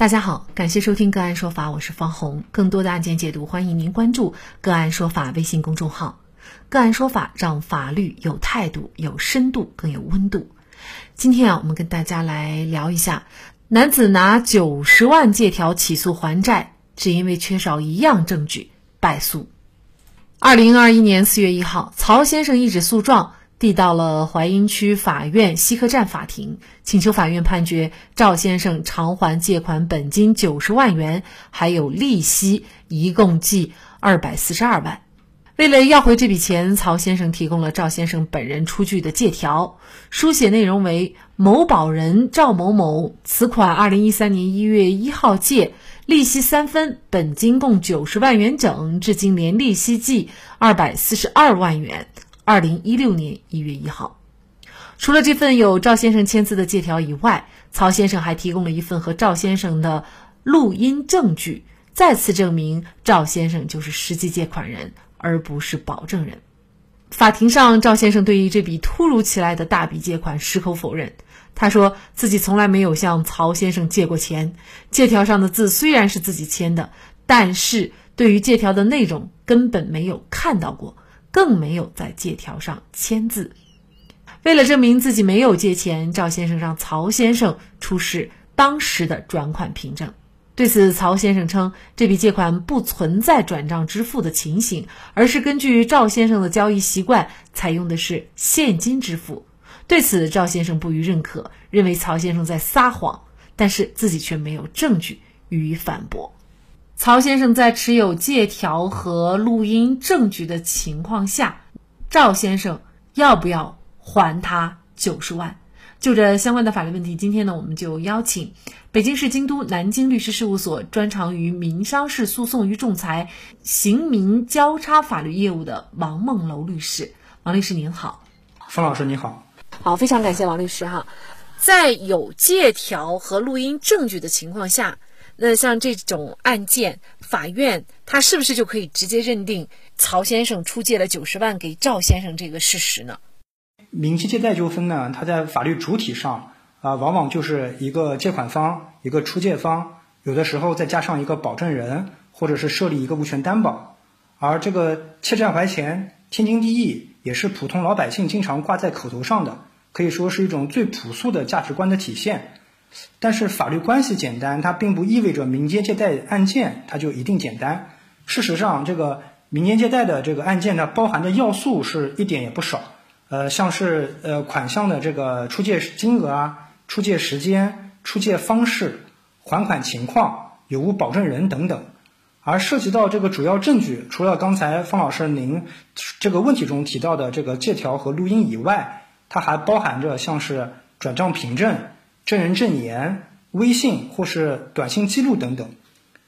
大家好，感谢收听个案说法，我是方红。更多的案件解读，欢迎您关注个案说法微信公众号。个案说法让法律有态度、有深度、更有温度。今天啊，我们跟大家来聊一下，男子拿九十万借条起诉还债，只因为缺少一样证据，败诉。二零二一年四月一号，曹先生一纸诉状。递到了淮阴区法院西客站法庭，请求法院判决赵先生偿还借款本金九十万元，还有利息，一共计二百四十二万。为了要回这笔钱，曹先生提供了赵先生本人出具的借条，书写内容为：某保人赵某某此款二零一三年一月一号借，利息三分，本金共九十万元整，至今连利息计二百四十二万元。二零一六年一月一号，除了这份有赵先生签字的借条以外，曹先生还提供了一份和赵先生的录音证据，再次证明赵先生就是实际借款人，而不是保证人。法庭上，赵先生对于这笔突如其来的大笔借款矢口否认，他说自己从来没有向曹先生借过钱，借条上的字虽然是自己签的，但是对于借条的内容根本没有看到过。更没有在借条上签字。为了证明自己没有借钱，赵先生让曹先生出示当时的转款凭证。对此，曹先生称这笔借款不存在转账支付的情形，而是根据赵先生的交易习惯，采用的是现金支付。对此，赵先生不予认可，认为曹先生在撒谎，但是自己却没有证据予以反驳。曹先生在持有借条和录音证据的情况下，赵先生要不要还他九十万？就这相关的法律问题，今天呢，我们就邀请北京市京都南京律师事务所专长于民商事诉讼与仲裁、刑民交叉法律业务的王梦楼律师。王律师您好，方老师你好，好，非常感谢王律师哈。在有借条和录音证据的情况下。那像这种案件，法院他是不是就可以直接认定曹先生出借了九十万给赵先生这个事实呢？民间借贷纠纷呢，它在法律主体上啊，往往就是一个借款方、一个出借方，有的时候再加上一个保证人，或者是设立一个物权担保。而这个欠债还钱，天经地义，也是普通老百姓经常挂在口头上的，可以说是一种最朴素的价值观的体现。但是法律关系简单，它并不意味着民间借贷案件它就一定简单。事实上，这个民间借贷的这个案件呢，包含的要素是一点也不少。呃，像是呃款项的这个出借金额啊、出借时间、出借方式、还款情况、有无保证人等等。而涉及到这个主要证据，除了刚才方老师您这个问题中提到的这个借条和录音以外，它还包含着像是转账凭证。证人证言、微信或是短信记录等等，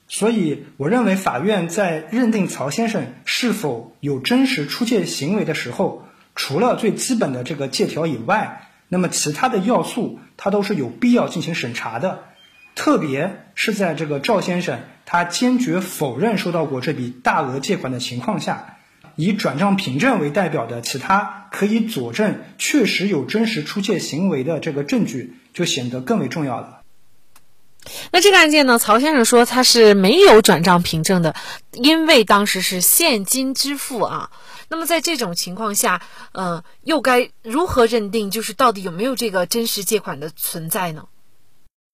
所以我认为法院在认定曹先生是否有真实出借行为的时候，除了最基本的这个借条以外，那么其他的要素他都是有必要进行审查的。特别是在这个赵先生他坚决否认收到过这笔大额借款的情况下，以转账凭证为代表的其他可以佐证确实有真实出借行为的这个证据。就显得更为重要了。那这个案件呢？曹先生说他是没有转账凭证的，因为当时是现金支付啊。那么在这种情况下，呃，又该如何认定？就是到底有没有这个真实借款的存在呢？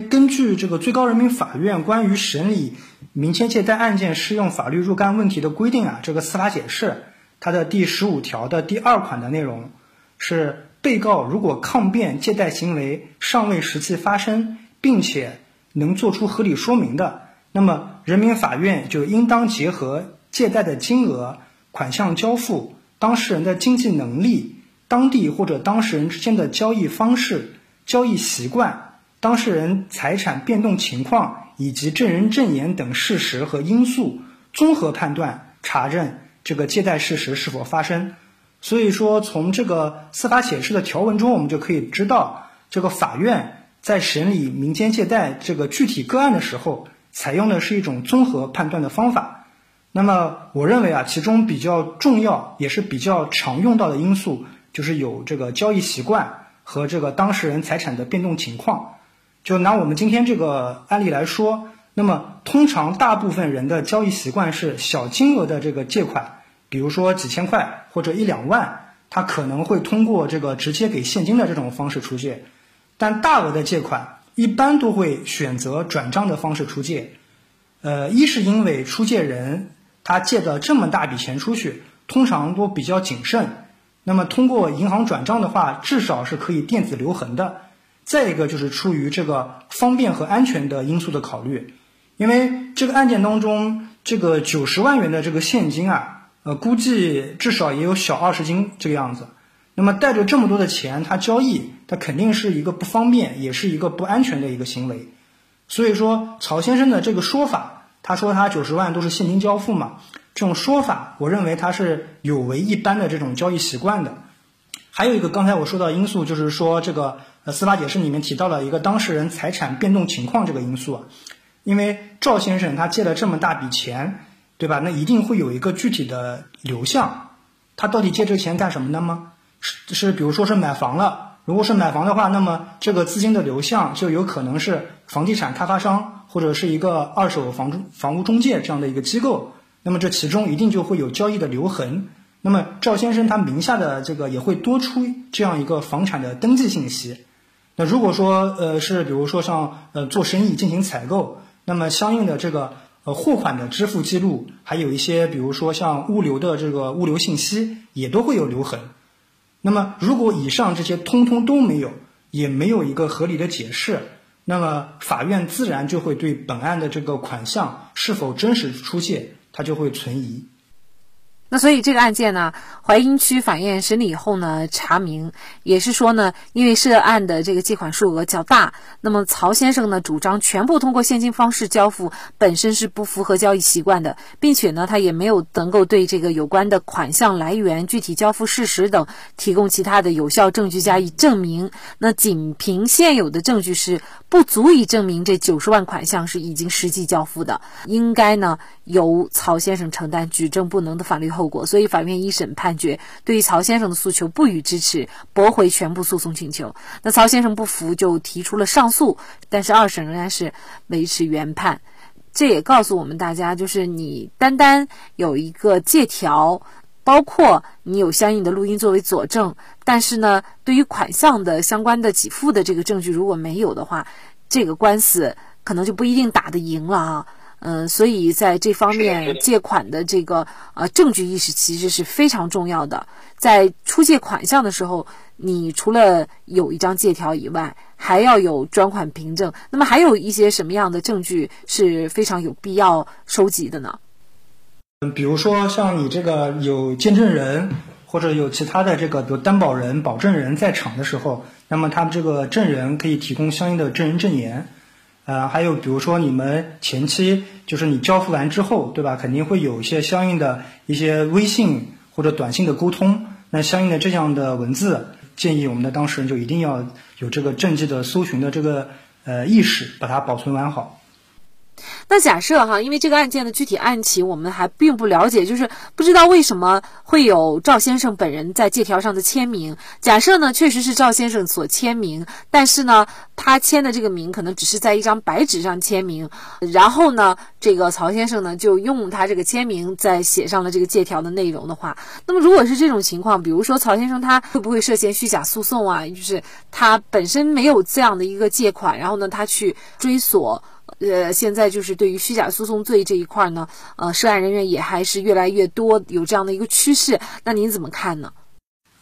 根据这个最高人民法院关于审理民间借贷案件适用法律若干问题的规定啊，这个司法解释它的第十五条的第二款的内容是。被告如果抗辩借贷行为尚未实际发生，并且能做出合理说明的，那么人民法院就应当结合借贷的金额、款项交付、当事人的经济能力、当地或者当事人之间的交易方式、交易习惯、当事人财产变动情况以及证人证言等事实和因素，综合判断查证这个借贷事实是否发生。所以说，从这个司法解释的条文中，我们就可以知道，这个法院在审理民间借贷这个具体个案的时候，采用的是一种综合判断的方法。那么，我认为啊，其中比较重要也是比较常用到的因素，就是有这个交易习惯和这个当事人财产的变动情况。就拿我们今天这个案例来说，那么通常大部分人的交易习惯是小金额的这个借款，比如说几千块或者一两万，他可能会通过这个直接给现金的这种方式出借，但大额的借款一般都会选择转账的方式出借。呃，一是因为出借人他借的这么大笔钱出去，通常都比较谨慎。那么通过银行转账的话，至少是可以电子留痕的。再一个就是出于这个方便和安全的因素的考虑，因为这个案件当中，这个九十万元的这个现金啊，呃，估计至少也有小二十斤这个样子。那么带着这么多的钱，他交易，他肯定是一个不方便，也是一个不安全的一个行为。所以说，曹先生的这个说法，他说他九十万都是现金交付嘛，这种说法，我认为他是有违一般的这种交易习惯的。还有一个，刚才我说到因素，就是说这个司法解释里面提到了一个当事人财产变动情况这个因素啊，因为赵先生他借了这么大笔钱，对吧？那一定会有一个具体的流向，他到底借这个钱干什么的吗？是是，比如说是买房了。如果是买房的话，那么这个资金的流向就有可能是房地产开发商或者是一个二手房中房屋中介这样的一个机构。那么这其中一定就会有交易的留痕。那么赵先生他名下的这个也会多出这样一个房产的登记信息。那如果说呃是比如说像呃做生意进行采购，那么相应的这个呃货款的支付记录，还有一些比如说像物流的这个物流信息也都会有留痕。那么，如果以上这些通通都没有，也没有一个合理的解释，那么法院自然就会对本案的这个款项是否真实出借，它就会存疑。那所以这个案件呢，淮阴区法院审理以后呢，查明也是说呢，因为涉案的这个借款数额较大，那么曹先生呢主张全部通过现金方式交付，本身是不符合交易习惯的，并且呢，他也没有能够对这个有关的款项来源、具体交付事实等提供其他的有效证据加以证明。那仅凭现有的证据是不足以证明这九十万款项是已经实际交付的，应该呢由曹先生承担举证不能的法律。后果，所以法院一审判决，对于曹先生的诉求不予支持，驳回全部诉讼请求。那曹先生不服，就提出了上诉，但是二审仍然是维持原判。这也告诉我们大家，就是你单单有一个借条，包括你有相应的录音作为佐证，但是呢，对于款项的相关的给付的这个证据如果没有的话，这个官司可能就不一定打得赢了啊。嗯，所以在这方面借款的这个呃证据意识其实是非常重要的。在出借款项的时候，你除了有一张借条以外，还要有专款凭证。那么还有一些什么样的证据是非常有必要收集的呢？嗯，比如说像你这个有见证人或者有其他的这个比如担保人、保证人在场的时候，那么他们这个证人可以提供相应的证人证言。呃，还有比如说你们前期就是你交付完之后，对吧？肯定会有一些相应的一些微信或者短信的沟通，那相应的这样的文字，建议我们的当事人就一定要有这个证据的搜寻的这个呃意识，把它保存完好。那假设哈，因为这个案件的具体案情我们还并不了解，就是不知道为什么会有赵先生本人在借条上的签名。假设呢，确实是赵先生所签名，但是呢，他签的这个名可能只是在一张白纸上签名，然后呢，这个曹先生呢就用他这个签名在写上了这个借条的内容的话，那么如果是这种情况，比如说曹先生他会不会涉嫌虚假诉讼啊？就是他本身没有这样的一个借款，然后呢，他去追索。呃，现在就是对于虚假诉讼罪这一块呢，呃，涉案人员也还是越来越多，有这样的一个趋势。那您怎么看呢？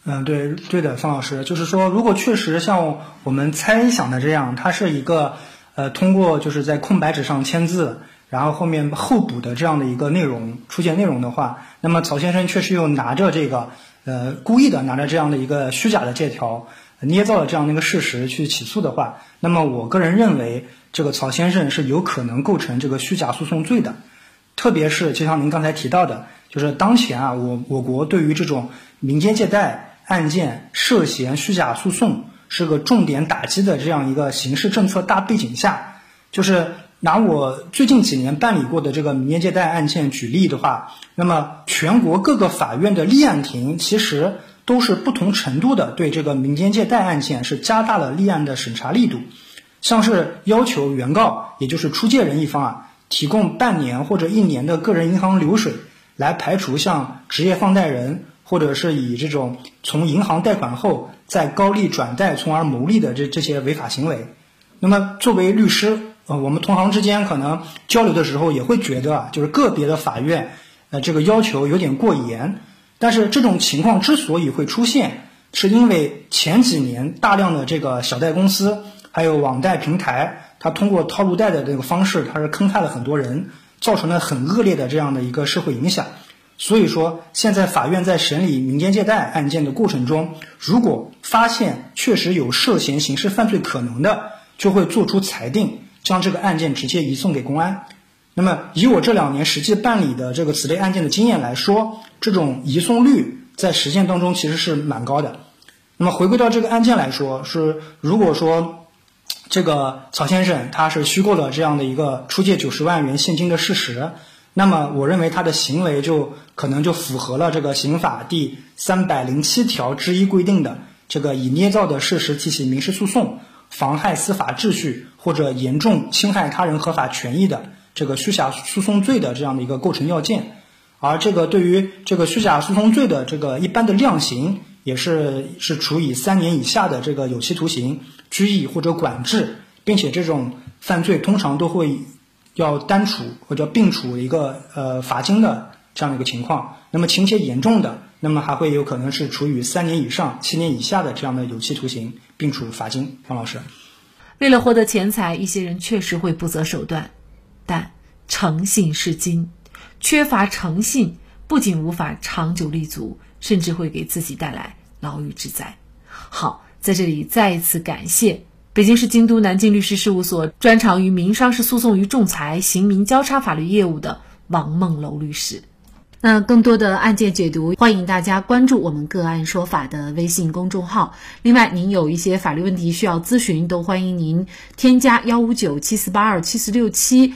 嗯，对，对的，方老师，就是说，如果确实像我们猜想的这样，它是一个呃，通过就是在空白纸上签字，然后后面后补的这样的一个内容出现内容的话，那么曹先生确实又拿着这个呃，故意的拿着这样的一个虚假的借条，捏造了这样的一个事实去起诉的话，那么我个人认为。这个曹先生是有可能构成这个虚假诉讼罪的，特别是就像您刚才提到的，就是当前啊，我我国对于这种民间借贷案件涉嫌虚假诉讼是个重点打击的这样一个刑事政策大背景下，就是拿我最近几年办理过的这个民间借贷案件举例的话，那么全国各个法院的立案庭其实都是不同程度的对这个民间借贷案件是加大了立案的审查力度。像是要求原告，也就是出借人一方啊，提供半年或者一年的个人银行流水，来排除像职业放贷人或者是以这种从银行贷款后再高利转贷从而牟利的这这些违法行为。那么作为律师，呃，我们同行之间可能交流的时候也会觉得啊，就是个别的法院，呃，这个要求有点过严。但是这种情况之所以会出现，是因为前几年大量的这个小贷公司。还有网贷平台，它通过套路贷的这个方式，它是坑害了很多人，造成了很恶劣的这样的一个社会影响。所以说，现在法院在审理民间借贷案件的过程中，如果发现确实有涉嫌刑事犯罪可能的，就会作出裁定，将这个案件直接移送给公安。那么，以我这两年实际办理的这个此类案件的经验来说，这种移送率在实践当中其实是蛮高的。那么，回归到这个案件来说，是如果说。这个曹先生他是虚构了这样的一个出借九十万元现金的事实，那么我认为他的行为就可能就符合了这个刑法第三百零七条之一规定的这个以捏造的事实提起民事诉讼、妨害司法秩序或者严重侵害他人合法权益的这个虚假诉讼罪的这样的一个构成要件，而这个对于这个虚假诉讼罪的这个一般的量刑。也是是处以三年以下的这个有期徒刑、拘役或者管制，并且这种犯罪通常都会要单处或者并处一个呃罚金的这样的一个情况。那么情节严重的，那么还会有可能是处以三年以上七年以下的这样的有期徒刑，并处罚金。方老师，为了获得钱财，一些人确实会不择手段，但诚信是金，缺乏诚信不仅无法长久立足。甚至会给自己带来牢狱之灾。好，在这里再一次感谢北京市京都南京律师事务所专长于民商事诉讼与仲裁、刑民交叉法律业务的王梦楼律师。那更多的案件解读，欢迎大家关注我们“个案说法”的微信公众号。另外，您有一些法律问题需要咨询，都欢迎您添加幺五九七四八二七四六七。